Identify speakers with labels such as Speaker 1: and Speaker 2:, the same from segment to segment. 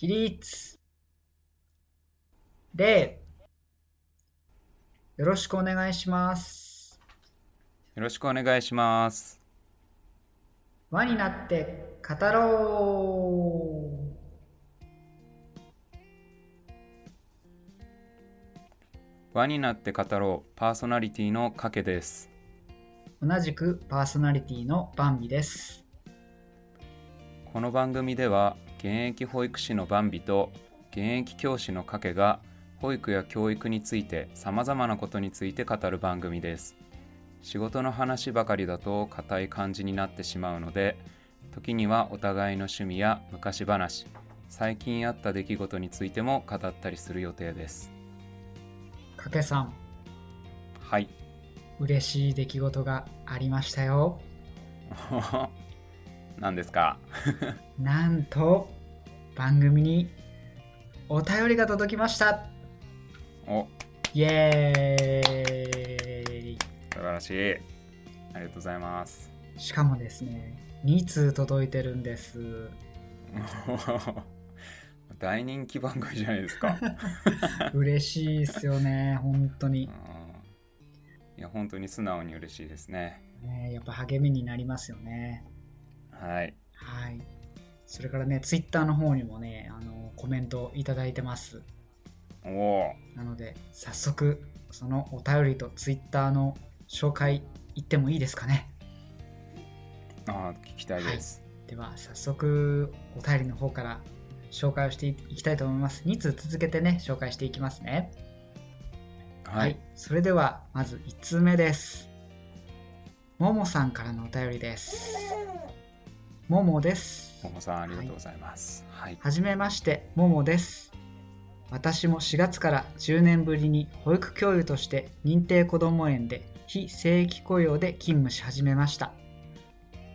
Speaker 1: 起立。礼。よろしくお願いします。
Speaker 2: よろしくお願いします。
Speaker 1: 輪になって語ろ
Speaker 2: 輪になって語ろう。パーソナリティのかけです。
Speaker 1: う同じくパーソナリティのバンビです。
Speaker 2: この番組では現役保育士のバンビと現役教師のかけが保育や教育について様々なことについて語る番組です。仕事の話ばかりだと硬い感じになってしまうので時にはお互いの趣味や昔話最近あった出来事についても語ったりする予定です。
Speaker 1: かけさん
Speaker 2: はい。
Speaker 1: 嬉しい出来事がありましたよ
Speaker 2: 何ですか？
Speaker 1: なんと番組にお便りが届きました
Speaker 2: お
Speaker 1: イエーイ
Speaker 2: 素晴らしい。ありがとうございます。
Speaker 1: しかもですね2通届いてるんです
Speaker 2: 大人気番組じゃないですか。
Speaker 1: 嬉しいですよね本当に
Speaker 2: うん、いや、本当に素直に嬉しいですね。
Speaker 1: ねやっぱ励みになりますよね
Speaker 2: はい。
Speaker 1: はい。それからねツイッターの方にもねあのコメントいただいてます。
Speaker 2: おお
Speaker 1: なので早速そのお便りとツイッターの紹介いってもいいですかね？
Speaker 2: ー、あー聞きたいです。
Speaker 1: では早速お便りの方から紹介をしていきたいと思います。2通続けてね紹介していきますね。
Speaker 2: はい。
Speaker 1: それではまず1通目です。ももさんからのお便りですももです
Speaker 2: ももさん、ありがとうございます。はい。
Speaker 1: はじめまして、ももです。私も4月から10年ぶりに保育教諭として認定こども園で非正規雇用で勤務し始めました。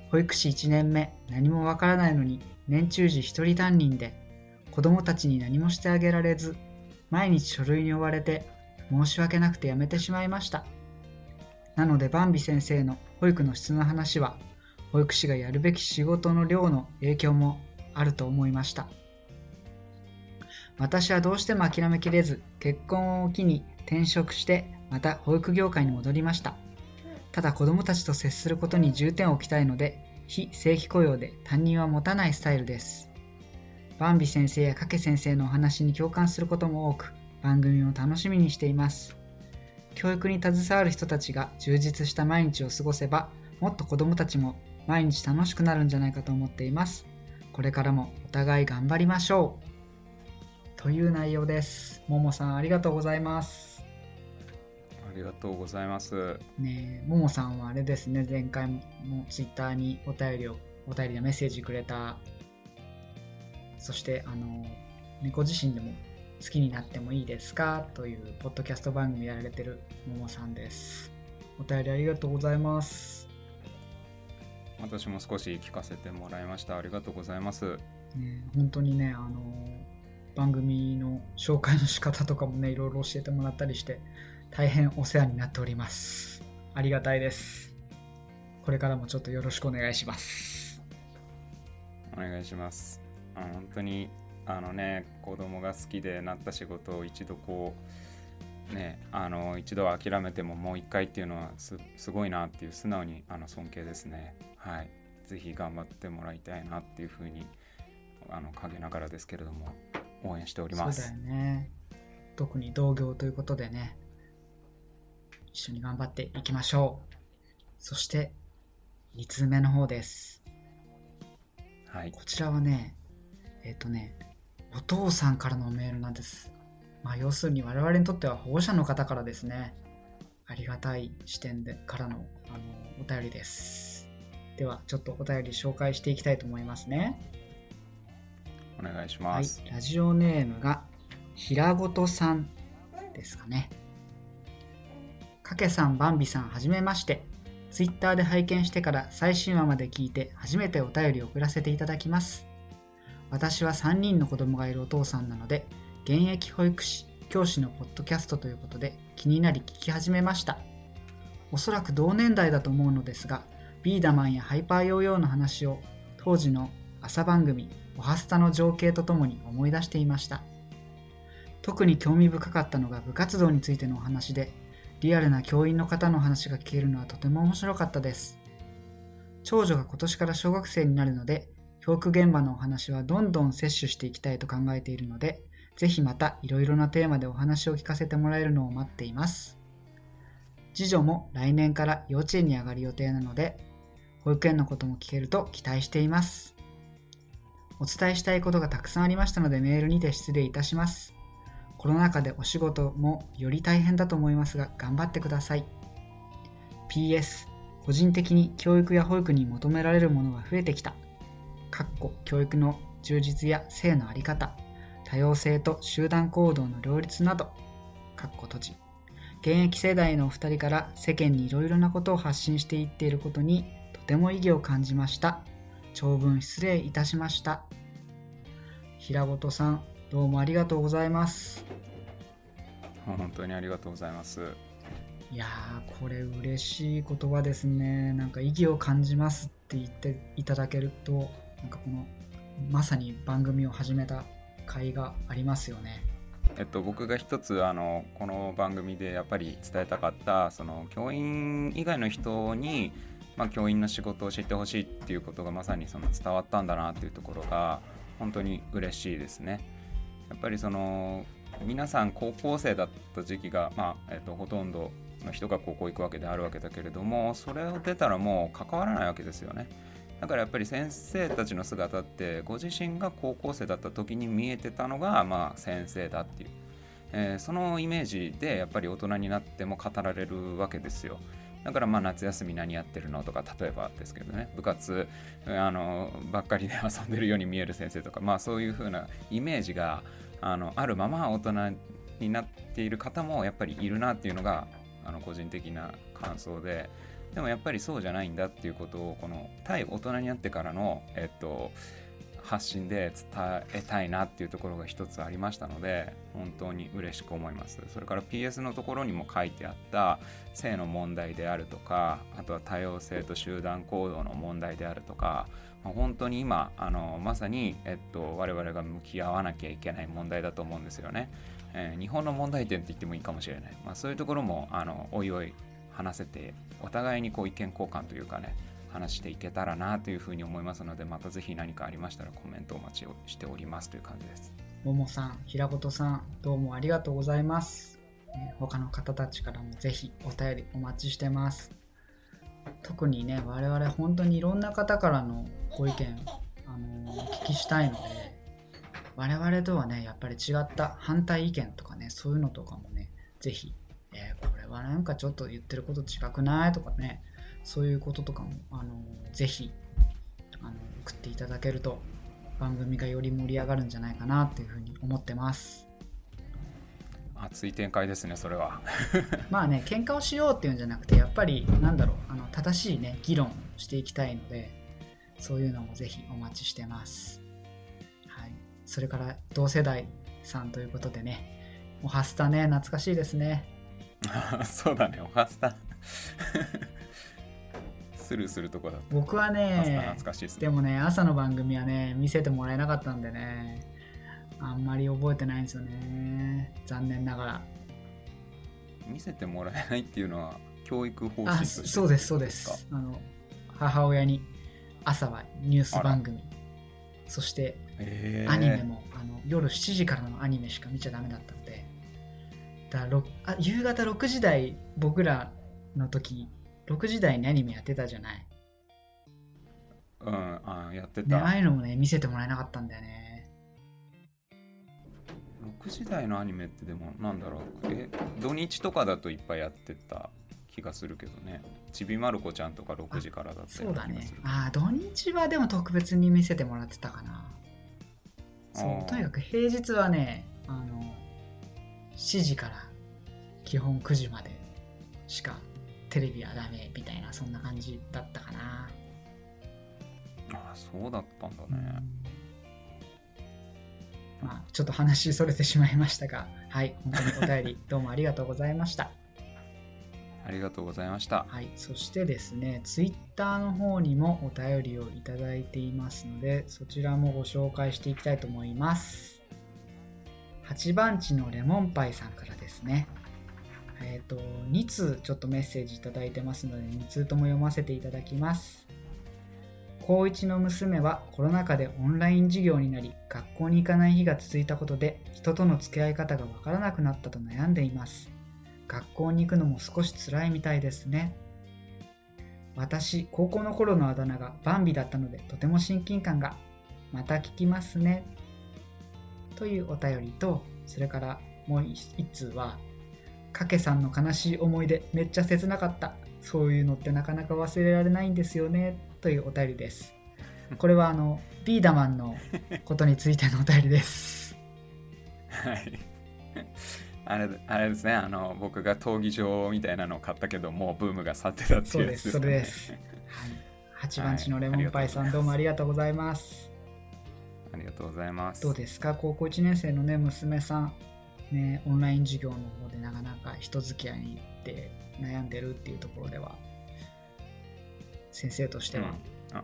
Speaker 1: 保育士1年目、何もわからないのに年中時一人担任で子供たちに何もしてあげられず、毎日書類に追われて申し訳なくてやめてしまいました。なので、バンビ先生の保育の質の話は保育士がやるべき仕事の量の影響もあると思いました。私はどうしても諦めきれず結婚を機に転職してまた保育業界に戻りました。ただ子どもたちと接することに重点を置きたいので非正規雇用で担任は持たないスタイルです。バンビ先生やかけ先生のお話に共感することも多く番組を楽しみにしています。教育に携わる人たちが充実した毎日を過ごせばもっと子どもたちも毎日楽しくなるんじゃないかと思っています。これからもお互い頑張りましょう。という内容です。ももさんありがとうございます。
Speaker 2: ありがとうございます。
Speaker 1: ねえももさんはあれですね、前回もツイッターにお便りを、お便りやメッセージくれた。そして、あの、猫自身でも好きになってもいいですか？というポッドキャスト番組やられてるももさんです。お便りありがとうございます。
Speaker 2: 私も少し聞かせてもらいました。ありがとうございます。
Speaker 1: ね、本当にねあの番組の紹介の仕方とかもねいろいろ教えてもらったりして大変お世話になっておりますありがたいですこれからもちょっとよろしくお願いします
Speaker 2: お願いします。あの本当にあのね子供が好きでなった仕事を一度こうねあの一度諦めてももう一回っていうのはすすごいなっていう素直にあの尊敬ですね。はい。ぜひ頑張ってもらいたいなっていうふうにあの陰ながらですけれども応援しております。
Speaker 1: そうだよね特に同業ということでね一緒に頑張っていきましょうそして2通目の方です
Speaker 2: はい。
Speaker 1: こちらはね、えっ、とね、お父さんからのメールなんです。まあ、要するに我々にとっては保護者の方からですね、ありがたい視点でからのあのお便りです。では、ちょっとお便り紹介していきたいと思いますね。
Speaker 2: お願いし
Speaker 1: はい
Speaker 2: ます。、
Speaker 1: ラジオネームが平ごとさんですかね。かけさん、ばんびさん、はじめまして。ツイッターで拝見してから最新話まで聞いて初めてお便りを送らせていただきます。私は3人の子供がいるお父さんなので、現役保育士、教師のポッドキャストということで気になり聞き始めました。おそらく同年代だと思うのですが、ビーダマンやハイパーヨーヨーの話を当時の朝番組おはスタの情景とともに思い出していました特に興味深かったのが部活動についてのお話でリアルな教員の方の話が聞けるのはとても面白かったです長女が今年から小学生になるので教育現場のお話はどんどん摂取していきたいと考えているのでぜひまたいろいろなテーマでお話を聞かせてもらえるのを待っています。次女も来年から幼稚園に上がる予定なので保育園のことも聞けると期待しています。お伝えしたいことがたくさんありましたのでメールにて失礼いたします。コロナ禍でお仕事もより大変だと思いますが頑張ってください。PS 個人的に教育や保育に求められるものが増えてきた。かっこ教育の充実や性の在り方。多様性と集団行動の両立などかっこ閉じ。現役世代のお二人から世間にいろいろなことを発信していっていることにとても意義を感じました。長文失礼いたしました。平本さんどうもありがとうございます。
Speaker 2: 本当にありがとうございます。
Speaker 1: いやーこれ嬉しい言葉ですね。なんか意義を感じますって言っていただけるとなんかこのまさに番組を始めた甲斐がありますよね
Speaker 2: えっと、僕が一つあのこの番組でやっぱり伝えたかったその教員以外の人に、まあ、教員の仕事を知ってほしいっていうことがまさにその伝わったんだなっていうところが本当に嬉しいですね。やっぱりその皆さん高校生だった時期が、まあえっと、ほとんどの人が高校行くわけであるわけだけれどもそれを出たらもう関わらないわけですよね。だからやっぱり先生たちの姿ってご自身が高校生だった時に見えてたのがまあ先生だっていう、えー、そのイメージでやっぱり大人になっても語られるわけですよ。だからまあ夏休み何やってるのとか例えばですけどね。部活あのばっかりで遊んでるように見える先生とかまあそういう風なイメージがあのあるまま大人になっている方もやっぱりいるなっていうのがあの個人的な感想で。でもやっぱりそうじゃないんだっていうことをこの対大人になってからの、えっと、発信で伝えたいなっていうところが一つありましたので本当に嬉しく思います。それから PS のところにも書いてあった性の問題であるとかあとは多様性と集団行動の問題であるとか本当に今あのまさに、えっと、我々が向き合わなきゃいけない問題だと思うんですよね、えー、日本の問題点って言ってもいいかもしれない、まあ、そういうところもあのおいおい話せてお互いにこう意見交換というかね話していけたらなというふうに思いますのでまたぜひ何かありましたらコメントお待ちをしておりますという感じです。
Speaker 1: ももさん平本さんどうもありがとうございます、え他の方たちからもぜひお便りお待ちしてます。特にね我々本当にいろんな方からのご意見あのお聞きしたいので我々とはねやっぱり違った反対意見とかねそういうのとかもねぜひえー、これはなんかちょっと言ってること違くない？とかね。そういうこととかもあのぜひあの送っていただけると番組がより盛り上がるんじゃないかなっていうふうに思ってます。
Speaker 2: 熱い展開ですねそれは。
Speaker 1: まあね喧嘩をしようっていうんじゃなくてやっぱりなんだろうあの正しいね議論をしていきたいのでそういうのもぜひお待ちしてます。はい。それから同世代さんということでねおはスタね懐かしいですね
Speaker 2: そうだね、おはスタ。スルーするとこだ
Speaker 1: 僕はね懐かしいです、ね、でもね、朝の番組はね、見せてもらえなかったんでね、あんまり覚えてないんですよね。残念ながら。
Speaker 2: 見せてもらえないっていうのは、教育方針
Speaker 1: そうです、そうです。あの母親に朝はニュース番組、そして、えー、アニメもあの夜7時からのアニメしか見ちゃダメだったので、だあ夕方6時台僕らの時6時台にアニメやってたじゃない？
Speaker 2: うんあやってた、
Speaker 1: ね、ああいうのもね見せてもらえなかったんだよね。
Speaker 2: 6時台のアニメってでもなんだろう？え土日とかだといっぱいやってた気がするけどね。ちびまる子ちゃんとか6時からだった
Speaker 1: そうだね。ああ土日はでも特別に見せてもらってたかな。そうとにかく平日はねあの7時から基本9時までしかテレビはダメみたいなそんな感じだったかな
Speaker 2: ああそうだったんだね、
Speaker 1: まあちょっと話それてしまいましたが はい本当にお便りどうもありがとうございました
Speaker 2: ありがとうございました。
Speaker 1: はい、そしてですね、ツイッターの方にもお便りをいただいていますので、そちらもご紹介していきたいと思います。8番地のレモンパイさんからですね。えっ、と、2通ちょっとメッセージいただいてますので、2通とも読ませていただきます。高一の娘はコロナ禍でオンライン授業になり、学校に行かない日が続いたことで、人との付き合い方がわからなくなったと悩んでいます。学校に行くのも少し辛いみたいですね。私、高校の頃のあだ名がバンビだったので、とても親近感が。また聞きますね。というお便りと、それからもう一通は、かけさんの悲しい思い出、めっちゃ切なかった。そういうのってなかなか忘れられないんですよね。というお便りです。これはあの、ビーダマンのことについてのお便りです。
Speaker 2: はい。あれあれですねあの僕が闘技場みたいなのを買ったけどもうブームが去ってたって
Speaker 1: そです、
Speaker 2: いううやつです、ね、
Speaker 1: それです。はい。8番地のレモンパイさん、どうもありがとうございます。
Speaker 2: ありがとうございます。
Speaker 1: どうですか？高校1年生のね娘さん、ね、オンライン授業の方でなかなか人付き合いに行って悩んでるっていうところでは先生としては、
Speaker 2: うん。あ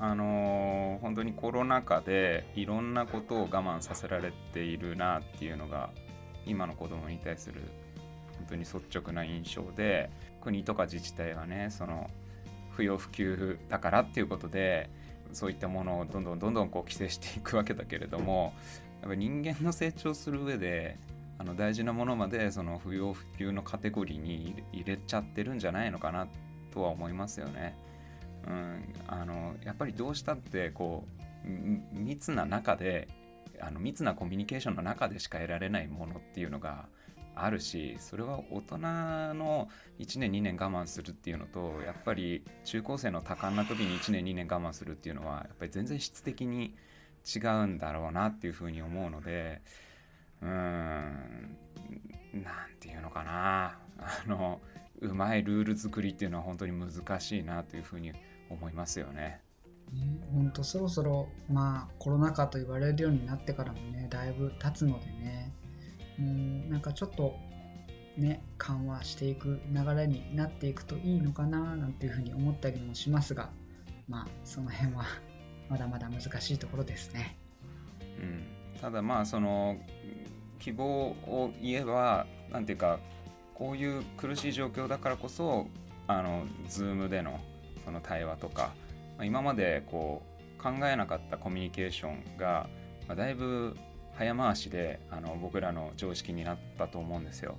Speaker 2: あのー本当にコロナ禍でいろんなことを我慢させられているなっていうのが今の子供に対する本当に率直な印象で国とか自治体はねその不要不急だからっていうことでそういったものをどんどんどんどんこう規制していくわけだけれどもやっぱり人間の成長する上であの大事なものまでその不要不急のカテゴリーに入れちゃってるんじゃないのかなとは思いますよね。うん、あのやっぱりどうしたってこう密な中であの密なコミュニケーションの中でしか得られないものっていうのがあるしそれは大人の1年2年我慢するっていうのとやっぱり中高生の多感な時に1年2年我慢するっていうのはやっぱり全然質的に違うんだろうなっていうふうに思うのでうーんなんていうのかなあのうまいルール作りっていうのは本当に難しいなというふうに思いますよね。
Speaker 1: ね、ほんとそろそろまあコロナ禍と言われるようになってからもねだいぶ経つのでねうんなんかちょっとね緩和していく流れになっていくといいのかななんていうふうに思ったりもしますがまあその辺は まだまだ難しいところですね。
Speaker 2: うん、ただまあその希望を言えばなんていうかこういう苦しい状況だからこそあの Zoom でのその対話とか今までこう考えなかったコミュニケーションが、まあだいぶ早回しであの僕らの常識になったと思うんですよ。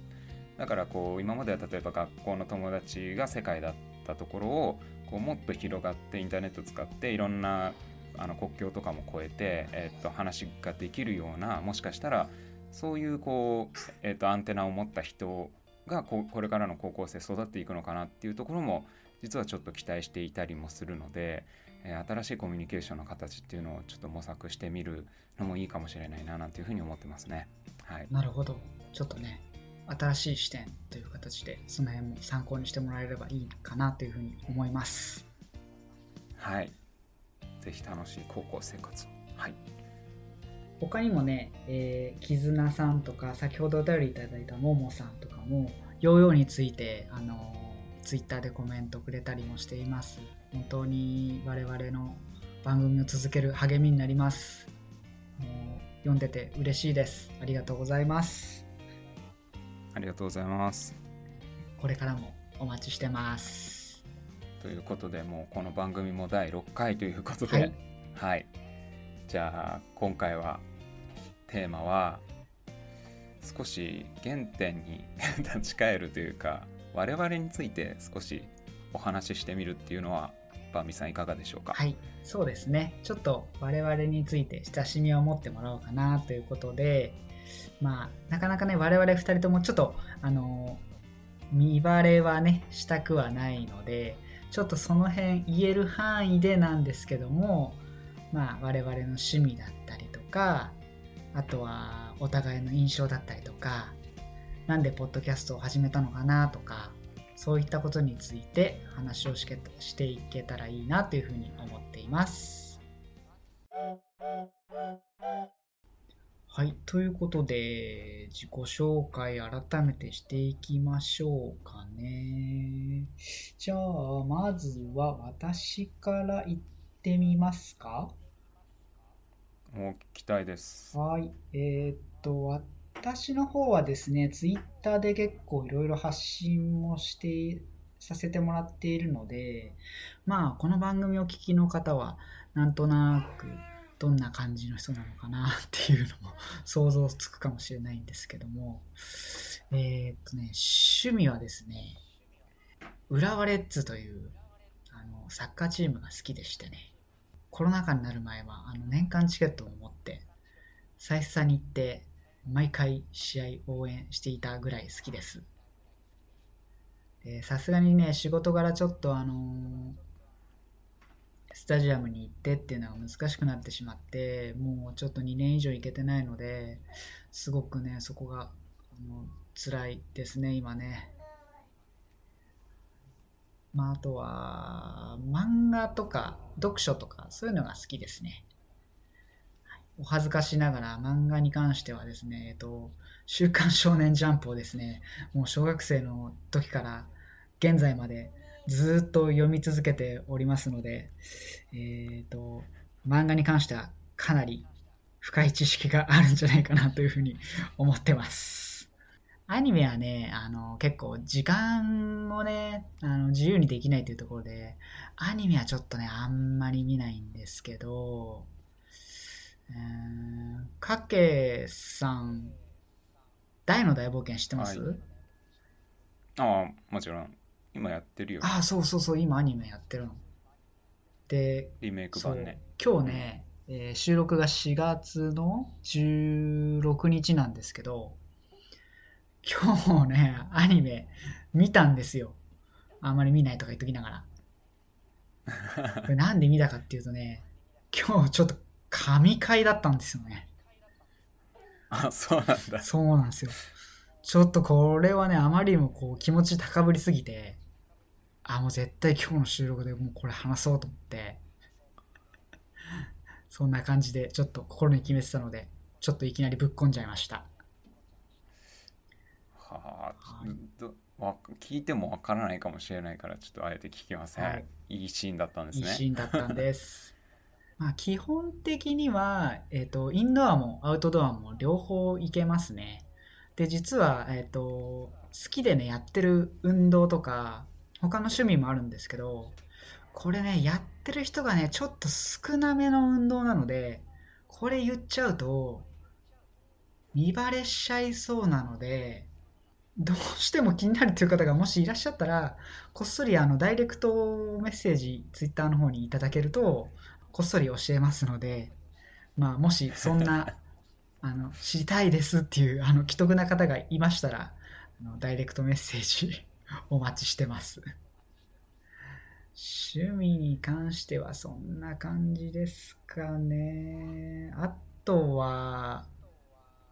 Speaker 2: だからこう今までは例えば学校の友達が世界だったところをこうもっと広がってインターネット使っていろんなあの国境とかも越えて、えっと話ができるようなもしかしたらそういうこう、えっとアンテナを持った人がここれからの高校生育っていくのかなっていうところも実はちょっと期待していたりもするので、えー新しいコミュニケーションの形っていうのをちょっと模索してみるのもいいかもしれないななんていうふうに思ってますね。はい、
Speaker 1: なるほどちょっとね新しい視点という形でその辺も参考にしてもらえればいいかなというふうに思います。
Speaker 2: はい、ぜひ楽しい高校生活を。はい、
Speaker 1: 他にもね、えー、絆さんとか先ほどお便りいただいたももさんとかもヨーヨーについてあのツイッターでコメントくれたりもしています本当に我々の番組を続ける励みになります。読んでて嬉しいです。ありがとうございます。
Speaker 2: ありがとうございます。
Speaker 1: これからもお待ちしてます。
Speaker 2: ということでもうこの番組も第6回ということで、
Speaker 1: はい。
Speaker 2: はい、じゃあ今回はテーマは少し原点に 立ち返るというか我々について少しお話ししてみるっていうのはバンビさんいかがでしょうか？
Speaker 1: はいそうですね。ちょっと我々について親しみを持ってもらおうかなということでまあなかなかね我々2人ともちょっとあの見バレはねしたくはないのでちょっとその辺言える範囲でなんですけどもまあ我々の趣味だったりとかあとはお互いの印象だったりとかなんでポッドキャストを始めたのかなとかそういったことについて話をしけしていけたらいいなというふうに思っています。ははい。ということで、自己紹介改めてしていきましょうかね。じゃあ、まずは私から言ってみますか
Speaker 2: お聞きたいです。
Speaker 1: はい。えーっと、私の方はですね、ツイッターで結構いろいろ発信もして、させてもらっているので、まあ、この番組をお聞きの方は、なんとなく、どんな感じの人なのかなっていうのも想像つくかもしれないんですけども、えーっとね、趣味はですね、浦和レッズというあのサッカーチームが好きでしてね、コロナ禍になる前はあの年間チケットを持って、再三に行って、毎回試合応援していたぐらい好きです。さすがにね、仕事柄ちょっとあのースタジアムに行ってっていうのは難しくなってしまって、もうちょっと2年以上行けてないので、すごくね、そこがあの辛いですね、今ね。まあ、あとは、漫画とか読書とかそういうのが好きですね。お恥ずかしながら漫画に関してはですね、えっと、週刊少年ジャンプをですね、もう小学生の時から現在までずっと読み続けておりますので、えっと、漫画に関してはかなり深い知識があるんじゃないかなというふうに思ってます。アニメはね、あの、結構時間をね、あの、自由にできないというところで、アニメはちょっとね、あんまり見ないんですけど、えー、かけさん、大の大冒険知ってます、
Speaker 2: はいああ、もちろん。今やってるよ。
Speaker 1: ああ、そうそうそう、今アニメやってるの。で、
Speaker 2: リメイク版ね。
Speaker 1: 今日ね、えー収録が4月の16日なんですけど、今日ね、アニメ見たんですよ。あんまり見ないとか言っときながら。これなんで見たかっていうとね、今日ちょっと神回だったんですよね。
Speaker 2: あ、そうなんだ。
Speaker 1: そうなんですよ。ちょっとこれはね、あまりにもこう気持ち高ぶりすぎて、あ、もう絶対今日の収録でもうこれ話そうと思って、そんな感じでちょっと心に決めてたので、ちょっといきなりぶっこんじゃいました。
Speaker 2: はあ
Speaker 1: はい、
Speaker 2: 聞いてもわからないかもしれないから、ちょっとあえて聞きません。
Speaker 1: はい
Speaker 2: い、いシーンだったんです
Speaker 1: いい
Speaker 2: ね。
Speaker 1: シーンだったんです。まあ基本的には、えっ、と、インドアもアウトドアも両方いけますね。で、実は、えっ、と、好きでね、やってる運動とか、他の趣味もあるんですけど、これね、やってる人がね、ちょっと少なめの運動なので、これ言っちゃうと、見バレしちゃいそうなので、どうしても気になるという方がもしいらっしゃったら、こっそりあのダイレクトメッセージ、ツイッターの方にいただけると、こっそり教えますので、まあ、もしそんな、あの、知りたいですっていう、あの、既得な方がいましたら、あのダイレクトメッセージ お待ちしてます。趣味に関してはそんな感じですかね。あとは、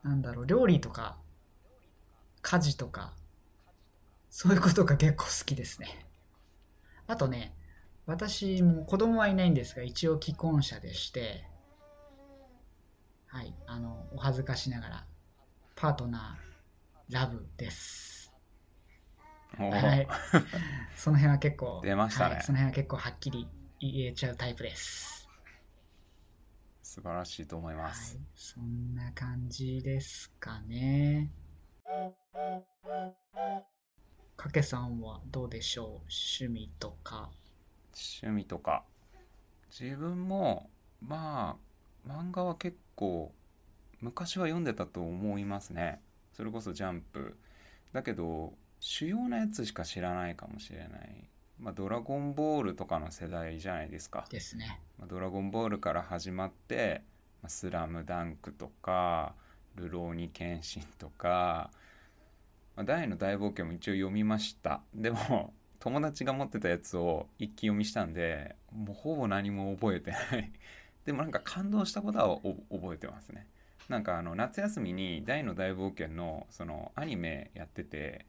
Speaker 1: なんだろう、料理とか、家事とか、そういうことが結構好きですね。あとね、私も子供はいないんですが、一応既婚者でして、はい、あの、お恥ずかしながら、パートナー、ラブです。はい。その辺は結構、
Speaker 2: 出ましたね
Speaker 1: はい、その辺は結構はっきり言えちゃうタイプです。
Speaker 2: 素晴らしいと思い
Speaker 1: はい
Speaker 2: ます。、
Speaker 1: そんな感じですかね。かけさんはどうでしょう？趣味とか。
Speaker 2: 趣味とか。自分もまあ漫画は結構昔は読んでたと思いますね。それこそ「ジャンプ」だけど主要なやつしか知らないかもしれない「まあ、ドラゴンボール」とかの世代じゃないですか。
Speaker 1: ですね。
Speaker 2: 「まあドラゴンボール」から始まって「まあスラムダンクとか「ルローニケンシン」とか「まあ、大の大冒険」も一応読みました。でも友達が持ってたやつを一気読みしたんでもうほぼ何も覚えてない。でもなんか感動したことは覚えてますね。なんかあの夏休みに「大の大冒険の」そのアニメやってて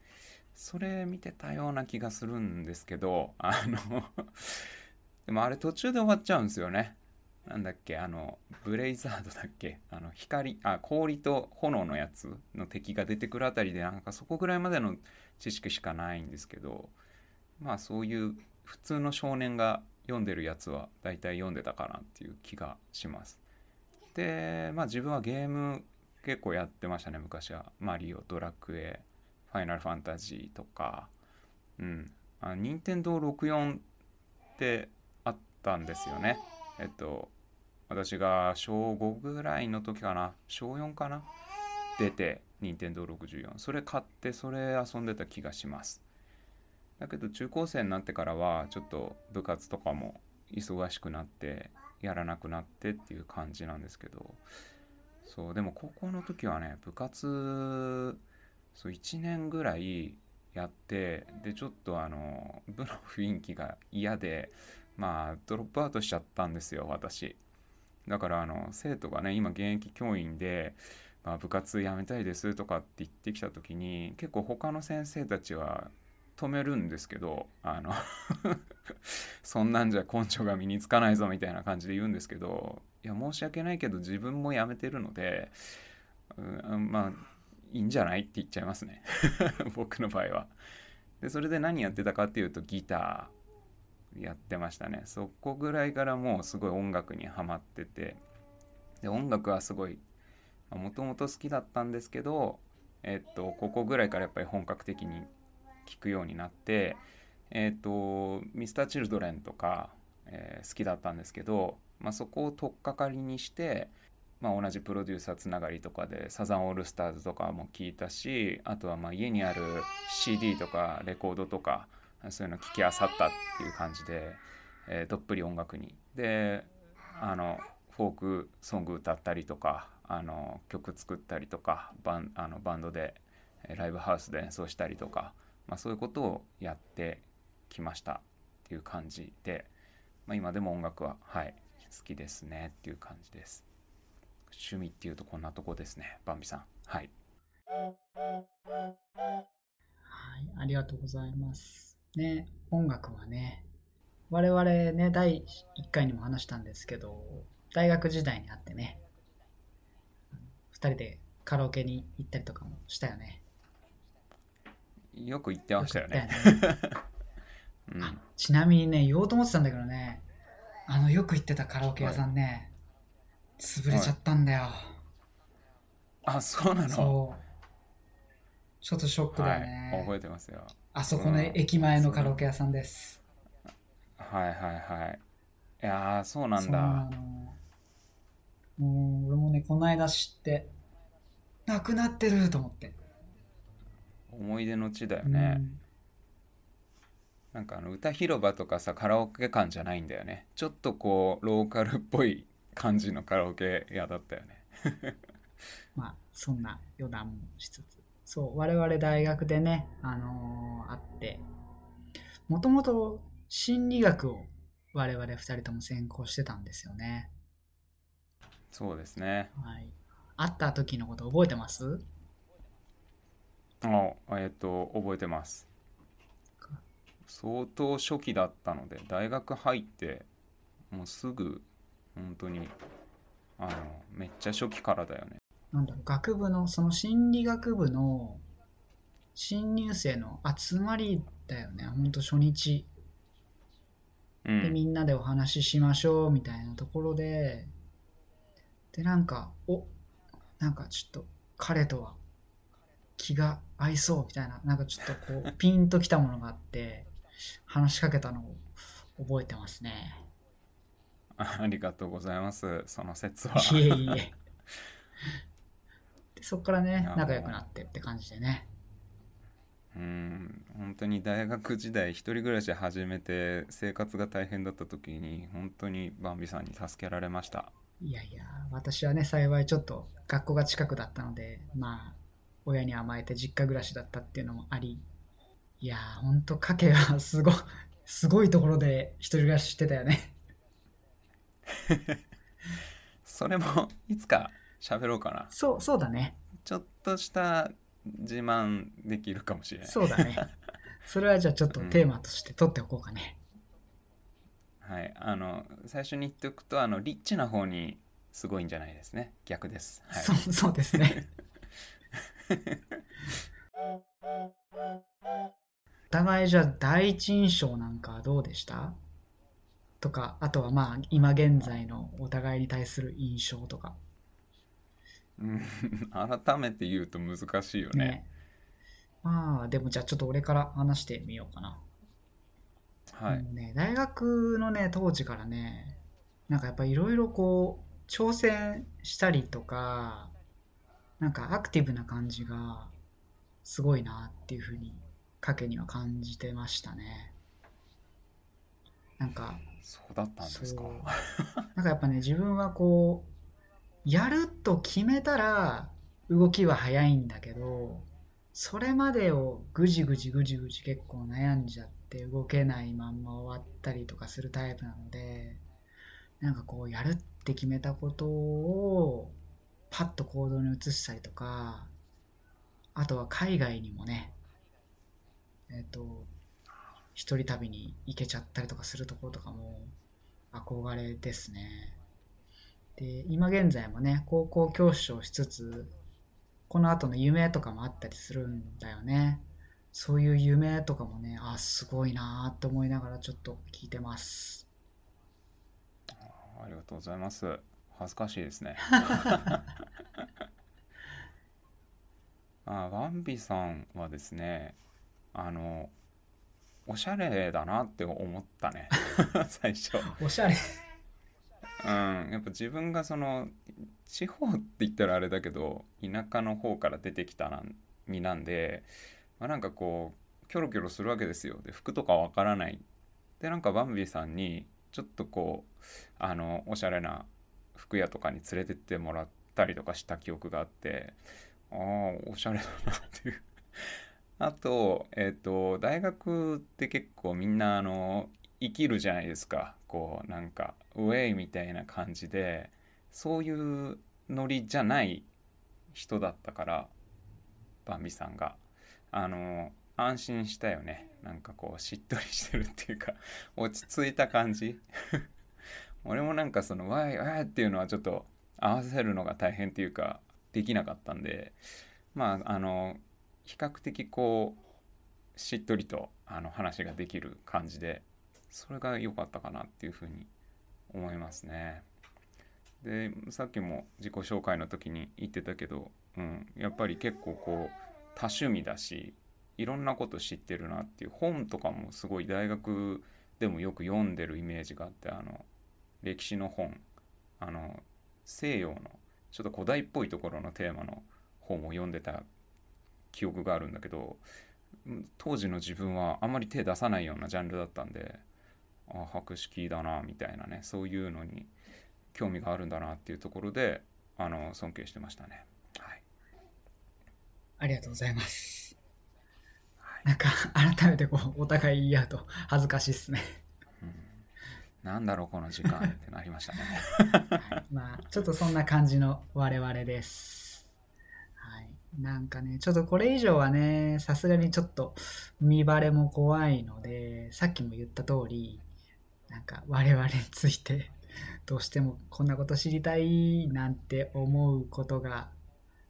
Speaker 2: それ見てたような気がするんですけどあの でもあれ途中で終わっちゃうんですよね。なんだっけあのブレイザードだっけあの光あ氷と炎のやつの敵が出てくるあたりでなんかそこぐらいまでの知識しかないんですけどまあそういう普通の少年が読んでるやつは大体読んでたかなっていう気がします。でまあ自分はゲーム結構やってましたね昔は。マリオドラクエファイナルファンタジーとか。うん。あ任天堂64ってあったんですよね。えっと私が小5ぐらいの時かな。小4かな。出て任天堂64それ買ってそれ遊んでた気がします。だけど中高生になってからはちょっと部活とかも忙しくなってやらなくなってっていう感じなんですけど。そうでも高校の時はね部活そう1年ぐらいやってでちょっとあの部の雰囲気が嫌でまあドロップアウトしちゃったんですよ私。だからあの生徒がね今現役教員で、まあ、部活辞めたいですとかって言ってきた時に結構他の先生たちは止めるんですけどあの そんなんじゃ根性が身につかないぞみたいな感じで言うんですけどいや申し訳ないけど自分も辞めてるので、うん、まあいいんじゃないって言っちゃいますね 僕の場合は。でそれで何やってたかっていうとギターやってましたねそこぐらいからもうすごい音楽にはまっててで音楽はすごいもともと好きだったんですけどえっとここぐらいからやっぱり本格的に聴くようになってえっと Mr.Children とか、えー、好きだったんですけど、まあ、そこを取っかかりにしてまあ、同じプロデューサーつながりとかでサザンオールスターズとかも聞いたしあとはまあ家にある CD とかレコードとかそういうの聞きあさったっていう感じで、えー、どっぷり音楽に。であのフォークソング歌ったりとかあの曲作ったりとかバンあのバンドでライブハウスで演奏したりとか、まあ、そういうことをやってきましたっていう感じで、まあ、今でも音楽ははい好きですねっていう感じです。趣味っていうとこんなとこですねバンビさん。はい。
Speaker 1: はいありがとうございます。ね音楽はね我々ね第1回にも話したんですけど大学時代にあってね2人でカラオケに行ったりとかもしたよね。
Speaker 2: よく行ってましたよね
Speaker 1: うん、ちなみにね言おうと思ってたんだけどねあのよく行ってたカラオケ屋さんね、潰れちゃったんだよ。
Speaker 2: あ、そうなの？
Speaker 1: ちょっとショックだよね。
Speaker 2: はい、覚えてますよ。
Speaker 1: あそこの駅前のカラオケ屋さんです。
Speaker 2: はいはいはい。いやそうなんだ。
Speaker 1: もう、俺もね、この間知って、なくなってると思って。
Speaker 2: 思い出の地だよね。うん、なんかあの歌広場とかさカラオケ館じゃないんだよね。ちょっとこうローカルっぽい感じのカラオケ屋だったよね。
Speaker 1: まあそんな余談もしつつ。そう我々大学でねあのー、あってもともと心理学を我々2人とも専攻してたんですよね。
Speaker 2: そうですね。
Speaker 1: はい。会った時のこと覚えてます？
Speaker 2: あえっと覚えてます。相当初期だったので大学入ってもうすぐ本当にあのめっちゃ初期からだよね。
Speaker 1: なんだ学部のその心理学部の新入生の集まりだよね。本当初日、うん、でみんなでお話ししましょうみたいなところで。でなんかおなんかちょっと彼とは気が合いそうみたいななんかちょっとこうピンときたものがあって話しかけたのを覚えてますね
Speaker 2: ありがとうございます。その説は。
Speaker 1: いえいえ。でそっからね、仲良くなってって感じでね。
Speaker 2: うん本当に大学時代一人暮らし始めて生活が大変だった時に本当にバンビさんに助けられました
Speaker 1: いやいや私はね幸いちょっと学校が近くだったのでまあ親に甘えて実家暮らしだったっていうのもありいや本当家計はすごすごいところで一人暮らししてたよね。
Speaker 2: それもいつか喋ろうかな。
Speaker 1: そうそうだね。
Speaker 2: ちょっとした自慢できるかもしれない。
Speaker 1: そうだね。それはじゃあちょっとテーマとして取っておこうかね、
Speaker 2: うはい。あの最初に言っておくとあのリッチな方にすごいんじゃないですね。逆です、はい、
Speaker 1: そうそうですね お互いじゃあ第一印象なんかどうでした？とかあとはまあ今現在のお互いに対する印象とか。
Speaker 2: うん。改めて言うと難しいよね。
Speaker 1: ね。まあでもじゃあちょっと俺から話してみようかな。
Speaker 2: はい、
Speaker 1: ね、大学のね当時からねなんかやっぱいろいろこう挑戦したりとかなんかアクティブな感じがすごいなっていうふうにかけには感じてましたね。なんか
Speaker 2: そうだったんですか？
Speaker 1: なんかやっぱね自分はこうやると決めたら動きは早いんだけどそれまでをぐじぐじぐじぐじ結構悩んじゃって動けないまんま終わったりとかするタイプなのでなんかこうやるって決めたことをパッと行動に移したりとかあとは海外にもねえっ、と一人旅に行けちゃったりとかするところとかも憧れですね。で、今現在もね、高校教師をしつつ、この後の夢とかもあったりするんだよね。そういう夢とかもね、あ、すごいなーって思いながらちょっと聞いてます。
Speaker 2: ありがとうございます恥ずかしいですね。あバンビさんはですねあのおしゃれだなって思ったね。最初。
Speaker 1: おしゃれ。
Speaker 2: うんやっぱ自分がその地方って言ったらあれだけど田舎の方から出てきたなん身なんで、まあ、なんかこうキョロキョロするわけですよ。で服とかわからない。でなんかバンビさんにちょっとこうあのおしゃれな服屋とかに連れてってもらったりとかした記憶があってああおしゃれだなっていう。あとえっ、と大学って結構みんなあの生きるじゃないですか。こうなんかウェイみたいな感じでそういうノリじゃない人だったからバンビさんが。あの安心したよね。なんかこうしっとりしてるっていうか落ち着いた感じ。俺もなんかその「わいわい」っていうのはちょっと合わせるのが大変っていうかできなかったんでまああの比較的こうしっとりとあの話ができる感じでそれが良かったかなっていうふうに思いますね。でさっきも自己紹介の時に言ってたけど、うん、やっぱり結構こう多趣味だしいろんなこと知ってるなっていう本とかもすごい大学でもよく読んでるイメージがあってあの歴史の本あの西洋のちょっと古代っぽいところのテーマの本を読んでた記憶があるんだけどうん当時の自分はあんまり手出さないようなジャンルだったんであ博識だなみたいなねそういうのに興味があるんだなっていうところであの尊敬してましたね。はい、
Speaker 1: ありがとうございます。
Speaker 2: はい
Speaker 1: なんか改めてこうお互い言い合うと恥ずかしいっすね。
Speaker 2: なんだろうこの時間ってなりましたね。
Speaker 1: はい、まあちょっとそんな感じの我々です。はい、なんかねちょっとこれ以上はねさすがにちょっと見バレも怖いのでさっきも言った通りなんか我々についてどうしてもこんなこと知りたいなんて思うことが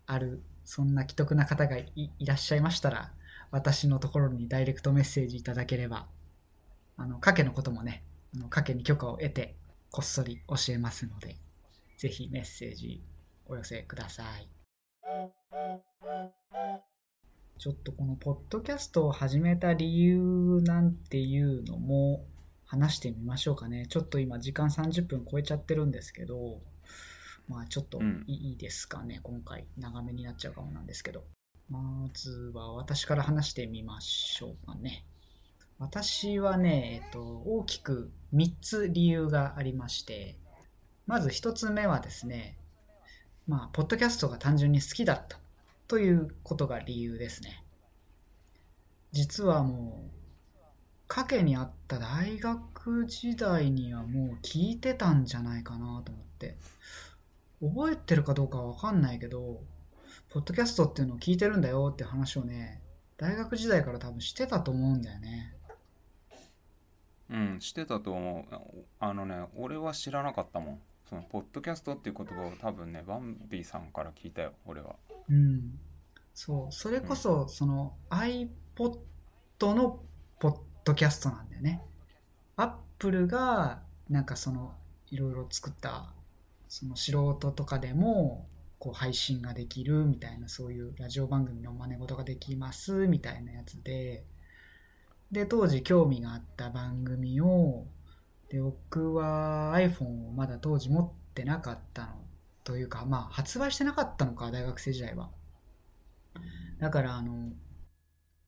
Speaker 1: あるそんな既得な方がいらっしゃいましたら私のところにダイレクトメッセージいただければあの賭けのこともね賭けに許可を得てこっそり教えますのでぜひメッセージお寄せください。ちょっとこのポッドキャストを始めた理由なんていうのも話してみましょうかね。ちょっと今時間30分超えちゃってるんですけどまあちょっと
Speaker 2: うん。
Speaker 1: いいですかね、今回長めになっちゃうかもなんですけど。まずは私から話してみましょうかね私はね、えっと、大きく3つ理由がありましてまず1つ目はですねまあポッドキャストが単純に好きだったということが理由ですね。実はもう賭けにあった大学時代にはもう聞いてたんじゃないかなと思って覚えてるかどうかわかんないけどポッドキャストっていうのを聞いてるんだよって話をね大学時代から多分してたと思うんだよね。
Speaker 2: うんしてたと思うあのね俺は知らなかったもんそのポッドキャストっていう言葉を多分ねバンビーさんから聞いたよ俺は
Speaker 1: うん。そう。それこそ、その iPod のポッドキャストなんだよね。Apple が、なんかその、いろいろ作った、その素人とかでも、こう配信ができるみたいな、そういうラジオ番組の真似事ができますみたいなやつで、で、当時興味があった番組を、で、僕は iPhone をまだ当時持ってなかったのというか、まあ、発売してなかったのか、大学生時代は。だから、あの、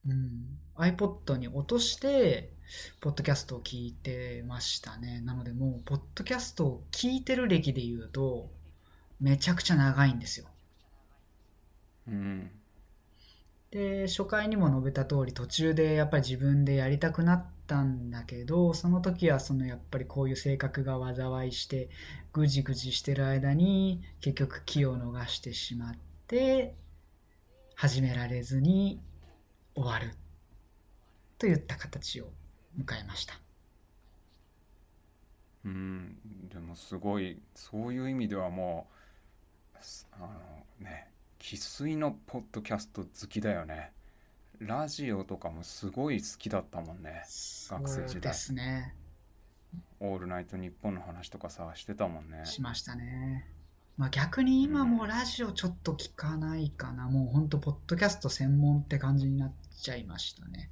Speaker 1: うん、iPod に落として、ポッドキャストを聞いてましたね。なので、もう、ポッドキャストを聞いてる歴で言うと、めちゃくちゃ長いんですよ。
Speaker 2: うん
Speaker 1: で、初回にも述べた通り、途中でやっぱり自分でやりたくなったんだけど、その時はそのやっぱりこういう性格が災いして、ぐじぐじしてる間に結局気を逃してしまって、始められずに終わるといった形を迎えました。
Speaker 2: うんでもすごいそういう意味ではもうあのね生粋のポッドキャスト好きだよねラジオとかもすごい好きだったもんね学生時代
Speaker 1: そうですね。
Speaker 2: 「オールナイトニッポン」の話とかさしてたもんね
Speaker 1: しましたね。まあ逆に今もうラジオちょっと聞かないかな。もうほんとポッドキャスト専門って感じになっちゃいましたね。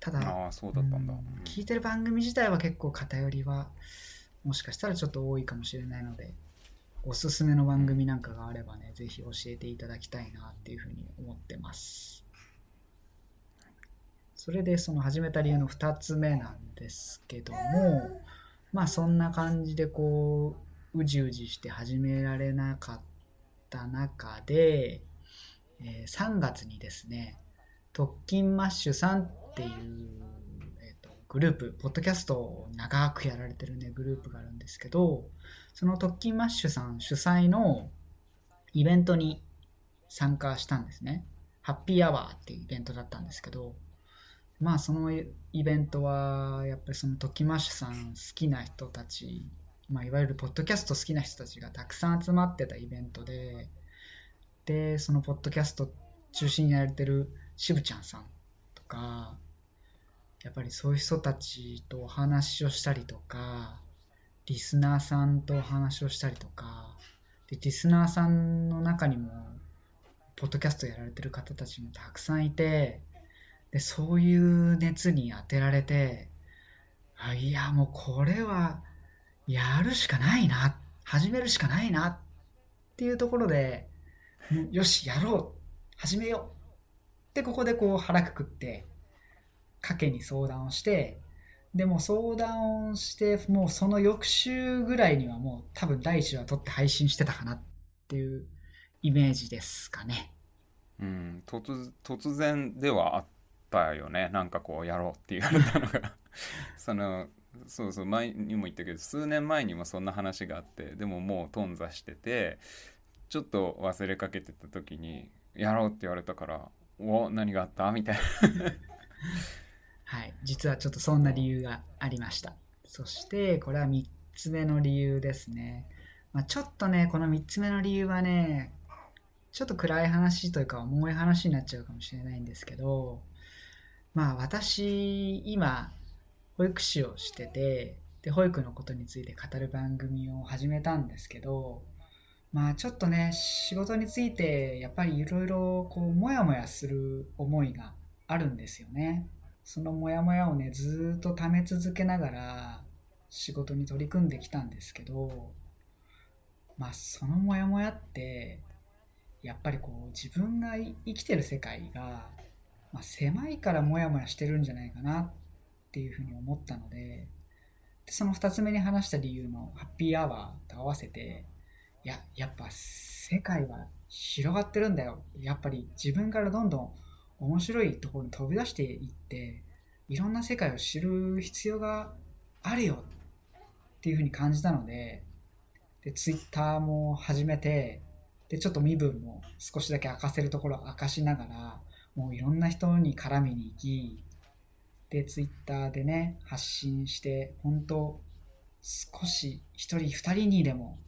Speaker 1: ただ、
Speaker 2: ああそうだったんだ、
Speaker 1: う
Speaker 2: うん
Speaker 1: 聞いてる番組自体は結構偏りはもしかしたらちょっと多いかもしれないので、おすすめの番組なんかがあればね、ぜひ教えていただきたいなっていうふうに思ってます。それでその始めた理由の2つ目なんですけども、まあそんな感じでこう、うじうじして始められなかった中で、えー3月にですね、特勤マッシュさんっていう、えーとグループ、ポッドキャストを長くやられてるね、グループがあるんですけど、その特勤マッシュさん主催のイベントに参加したんですね。ハッピーアワーっていうイベントだったんですけど、まあそのイベントはやっぱりその特勤マッシュさん好きな人たち、まあ、いわゆるポッドキャスト好きな人たちがたくさん集まってたイベントで、で、そのポッドキャスト中心にやられてるしぶちゃんさんとか、やっぱりそういう人たちとお話をしたりとか、リスナーさんとお話をしたりとか、でリスナーさんの中にも、ポッドキャストやられてる方たちもたくさんいて、で、そういう熱に当てられて、あいや、もうこれは、やるしかないな、始めるしかないなっていうところで、よし、やろう、始めよう。で、ここでこう腹くくって、かけに相談をして、でも相談をして、もうその翌週ぐらいにはもう多分第一話撮って配信してたかなっていうイメージですかね。
Speaker 2: うん、突突然ではあったよね。なんかこうやろうって言われたのが。そのそうそう前にも言ったけど数年前にもそんな話があってでももう頓挫しててちょっと忘れかけてた時にやろうって言われたからお何があった？みたいな。
Speaker 1: はい、実はちょっとそんな理由がありました。そして、これは3つ目の理由ですね。まあ、ちょっとね、この3つ目の理由はね、ちょっと暗い話というか重い話になっちゃうかもしれないんですけど、まあ私、今、保育士をしてて、で、保育のことについて語る番組を始めたんですけど、まあちょっとね、仕事についてやっぱりいろいろこう、もやもやする思いがあるんですよね。そのモヤモヤをね、ずっと溜め続けながら仕事に取り組んできたんですけど、まあそのモヤモヤって、やっぱりこう自分が生きてる世界が、まあ、狭いからモヤモヤしてるんじゃないかなっていうふうに思ったので、でその二つ目に話した理由のハッピーアワーと合わせて、いや、やっぱ世界は広がってるんだよ。やっぱり自分からどんどん面白いところに飛び出していっていろんな世界を知る必要があるよっていうふうに感じたのででツイッターも始めてでちょっと身分も少しだけ明かせるところを明かしながらもういろんな人に絡みに行きで、ツイッターでね、発信して、本当少し一人二人にでも、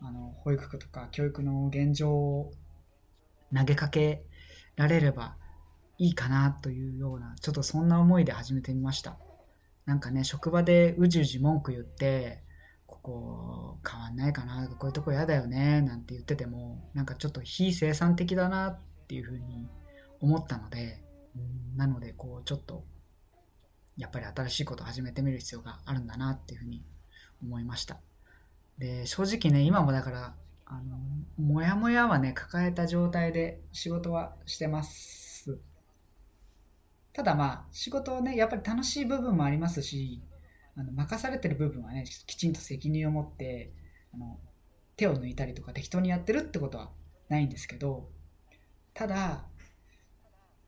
Speaker 1: あの、保育とか教育の現状を投げかけられればいいかなというような、ちょっとそんな思いで始めてみました。なんかね、職場でうじうじ文句言って、ここ変わんないかな、こういうとこ嫌だよね、なんて言ってても、なんかちょっと非生産的だなっていうふうに思ったので、なので、こう、ちょっと、やっぱり新しいことを始めてみる必要があるんだなっていうふうに思いました。で、正直ね、今もだから、あの、もやもやはね、抱えた状態で仕事はしてます。ただまあ、仕事をね、やっぱり楽しい部分もありますし、あの任されてる部分はね、きちんと責任を持って、あの手を抜いたりとか適当にやってるってことはないんですけど、ただ、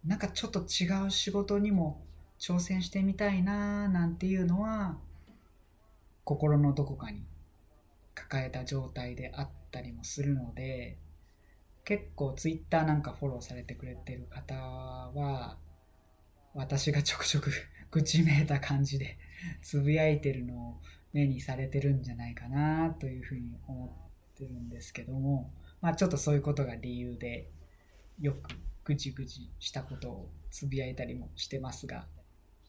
Speaker 1: なんかちょっと違う仕事にも挑戦してみたいななんていうのは、心のどこかに抱えた状態であったりもするので、結構ツイッターなんかフォローされてくれてる方は、私がちょくちょく 愚痴めいた感じでつぶやいてるのを目にされてるんじゃないかなというふうに思ってるんですけども、まあちょっとそういうことが理由でよくぐちぐちしたことをつぶやいたりもしてますが、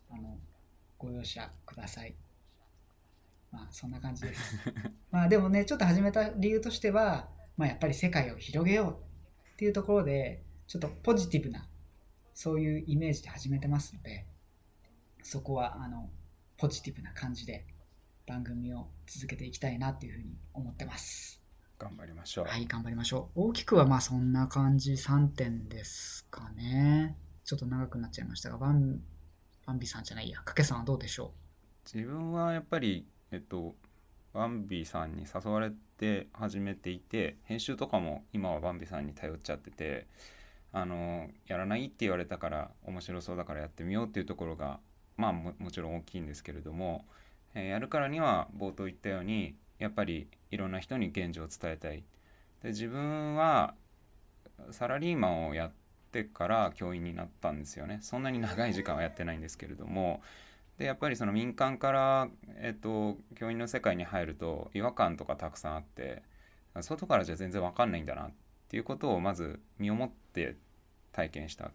Speaker 1: あの、ご容赦ください。まあそんな感じです。まあでもね、ちょっと始めた理由としては、まあやっぱり世界を広げようっていうところで、ちょっとポジティブな、そういうイメージで始めてますので、そこはあの、ポジティブな感じで番組を続けていきたいなっていうふうに思ってます。
Speaker 2: 頑張りましょう。
Speaker 1: はい、頑張りましょう。大きくはまあそんな感じ3点ですかね。ちょっと長くなっちゃいましたが、バン、バンビさんじゃないや、かけさんはどうでしょ
Speaker 2: 自分はやっぱりえっとバンビさんに誘われて始めていて編集とかも今はバンビさんに頼っちゃっててあのやらないって言われたから面白そうだからやってみようっていうところがまあもちろん大きいんですけれども、えーやるからには冒頭言ったようにやっぱりいろんな人に現状を伝えたい。で自分はサラリーマンをやってから教員になったんですよね。そんなに長い時間はやってないんですけれどもでやっぱりその民間から、えっと、教員の世界に入ると違和感とかたくさんあって外からじゃ全然わかんないんだなっていうことをまず身をもって体験した。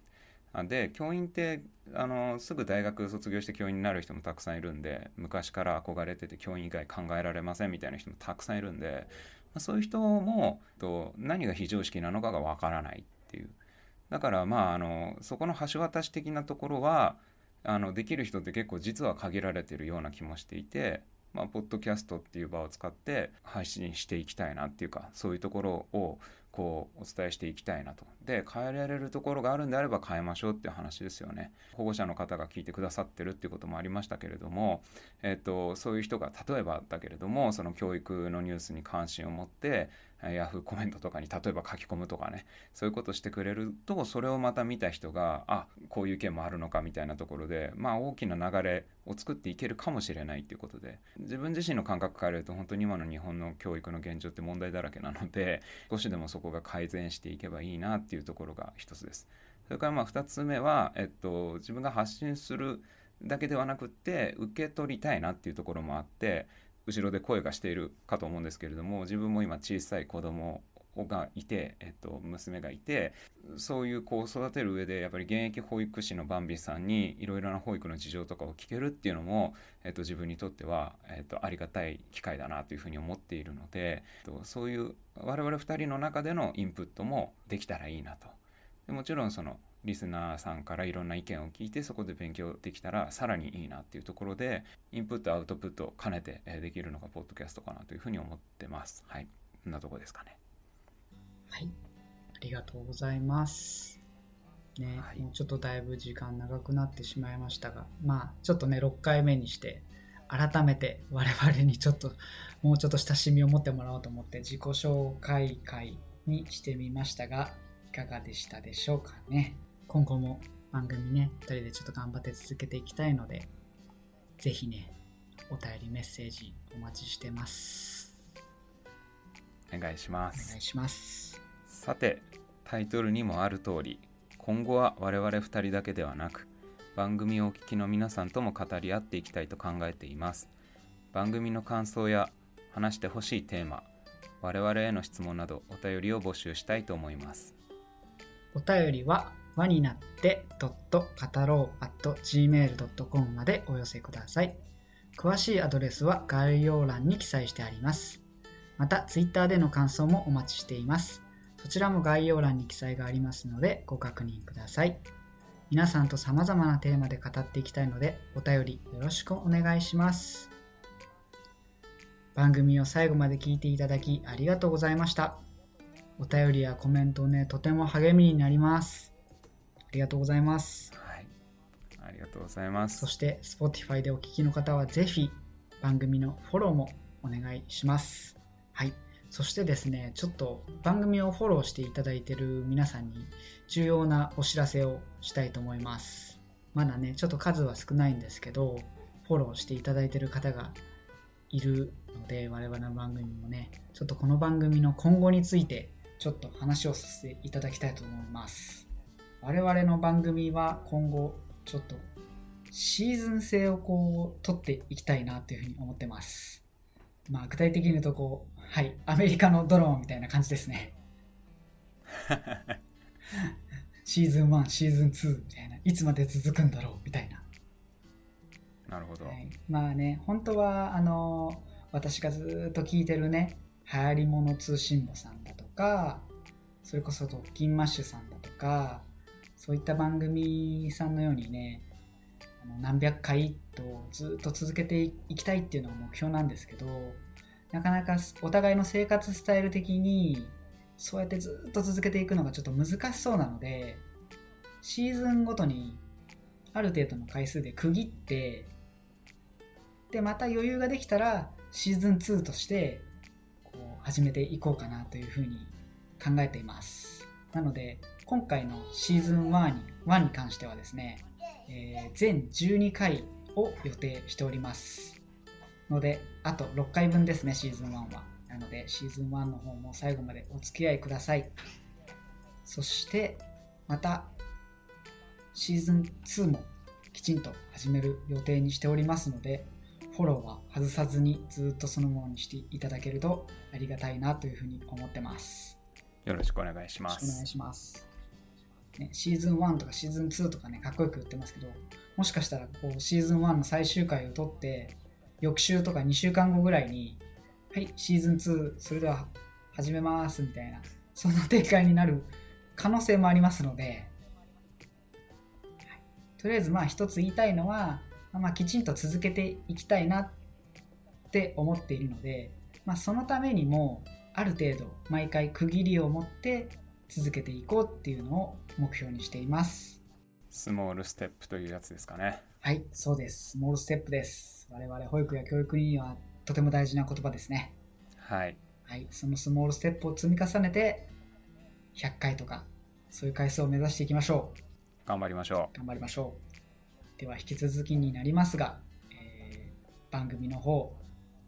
Speaker 2: で教員ってあのすぐ大学卒業して教員になる人もたくさんいるんで昔から憧れてて教員以外考えられませんみたいな人もたくさんいるんで、ま、そういう人もと何が非常識なのかがわからないっていうだからまああのそこの橋渡し的なところはあのできる人って結構実は限られてるような気もしていて、まあ、ポッドキャストっていう場を使って配信していきたいなっていうかそういうところをこうお伝えしていきたいなと。で変えられるところがあるんであれば変えましょうっていう話ですよね。保護者の方が聞いてくださってるっていうこともありましたけれども、えっと、そういう人が例えばだけれどもその教育のニュースに関心を持ってヤフーコメントとかに例えば書き込むとかねそういうことしてくれるとそれをまた見た人があこういう意見もあるのかみたいなところでまあ大きな流れを作っていけるかもしれないっていうことで自分自身の感覚から言うと本当に今の日本の教育の現状って問題だらけなので 少しでもそこが改善していけばいいなっていうところが一つです。それからまあ2つ目は、えっと、自分が発信するだけではなくって受け取りたいなっていうところもあって後ろで声がしているかと思うんですけれども自分も今小さい子供がいて、えっと、娘がいてそういう子を育てる上でやっぱり現役保育士のバンビさんにいろいろな保育の事情とかを聞けるっていうのも、えっと、自分にとっては、えっと、ありがたい機会だなというふうに思っているので、えっと、そういう我々2人の中でのインプットもできたらいいなと。でもちろんそのリスナーさんからいろんな意見を聞いてそこで勉強できたらさらにいいなっていうところでインプットアウトプットを兼ねてできるのがポッドキャストかなというふうに思ってます。はい。こんなとこですかね。
Speaker 1: はい。ありがとうございます。ね、
Speaker 2: はい。
Speaker 1: もうちょっとだいぶ時間長くなってしまいましたがまあちょっとね6回目にして改めて我々にちょっと もうちょっと親しみを持ってもらおうと思って自己紹介会にしてみましたがいかがでしたでしょうかね今後も番組ね2人でちょっと頑張って続けていきたいのでぜひねお便りメッセージお待ちしてます。
Speaker 2: お願いしま
Speaker 1: お
Speaker 2: す
Speaker 1: 願いします。
Speaker 2: さてタイトルにもある通り今後は我々2人だけではなく番組をお聞きの皆さんとも語り合っていきたいと考えています。番組の感想や話してほしいテーマ我々への質問などお便りを募集したいと思います。
Speaker 1: お便りは輪になって語ろう gmail.com までお寄せください。詳しいアドレスは概要欄に記載してあります。また Twitter での感想もお待ちしています。そちらも概要欄に記載がありますのでご確認ください。皆さんと様々なテーマで語っていきたいのでお便りよろしくお願いします。番組を最後まで聞いていただきありがとうございました。お便りやコメントねとても励みになります。りがとうございます。
Speaker 2: はい。ありがとうございます。
Speaker 1: そして Spotify でお聞きの方はぜひ番組のフォローもお願いします。はい。そしてですね、ちょっと番組をフォローしていただいている皆さんに重要なお知らせをしたいと思います。まだね、ちょっと数は少ないんですけど、フォローしていただいている方がいるので、我々の番組もね、ちょっとこの番組の今後についてちょっと話をさせていただきたいと思います。我々の番組は今後ちょっとシーズン制をこう取っていきたいなというふうに思ってます。まあ具体的に言うとこうはい、アメリカのドローンみたいな感じですね。シーズン1、シーズン2みたいな、いつまで続くんだろうみたいな。
Speaker 2: なるほど。
Speaker 1: はい、まあね、本当は、あの、私がずっと聞いてるね、流行り物通信簿さんだとか、それこそドッキンマッシュさんだとか、そういった番組さんのようにね、あの何百回とずっと続けていきたいっていうのが目標なんですけど、なかなかお互いの生活スタイル的にそうやってずっと続けていくのがちょっと難しそうなのでシーズンごとにある程度の回数で区切ってでまた余裕ができたらシーズン2としてこう始めていこうかなというふうに考えています。なので今回のシーズン1に ,1 に関してはですね、えー、全12回を予定しておりますので、あと6回分ですね、シーズン1は。なので、シーズン1の方も最後までお付き合いください。そして、また、シーズン2もきちんと始める予定にしておりますので、フォローは外さずにずっとそのままにしていただけるとありがたいなというふうに思ってます。
Speaker 2: よろしくお願いします。
Speaker 1: お願いします。ね、シーズン1とかシーズン2とかね、かっこよく言ってますけど、もしかしたらこうシーズン1の最終回を撮って、翌週とか2週間後ぐらいに、はい、シーズン2、それでは始めますみたいな、その展開になる可能性もありますので、とりあえずまあ一つ言いたいのは、まあ、きちんと続けていきたいなって思っているので、まあ、そのためにもある程度毎回区切りを持って続けていこうっていうのを目標にしています。
Speaker 2: スモールステップというやつですかね。
Speaker 1: はい、そうです。スモールステップです。我々保育や教育にはとても大事な言葉ですね。
Speaker 2: はい。
Speaker 1: はい、そのスモールステップを積み重ねて、100回とか、そういう回数を目指していきましょう。
Speaker 2: 頑張りましょ
Speaker 1: う。頑張りましょう。では、引き続きになりますが、えー、番組の方、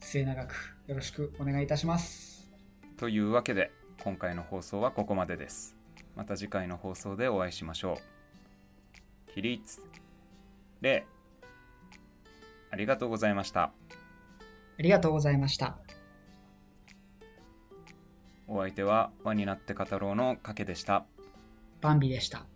Speaker 1: 末永くよろしくお願いいたします。
Speaker 2: というわけで、今回の放送はここまでです。また次回の放送でお会いしましょう。起立。で、ありがとうございました。
Speaker 1: ありがとうございました。
Speaker 2: お相手は輪になって語ろうのかけでした。
Speaker 1: バンビでした。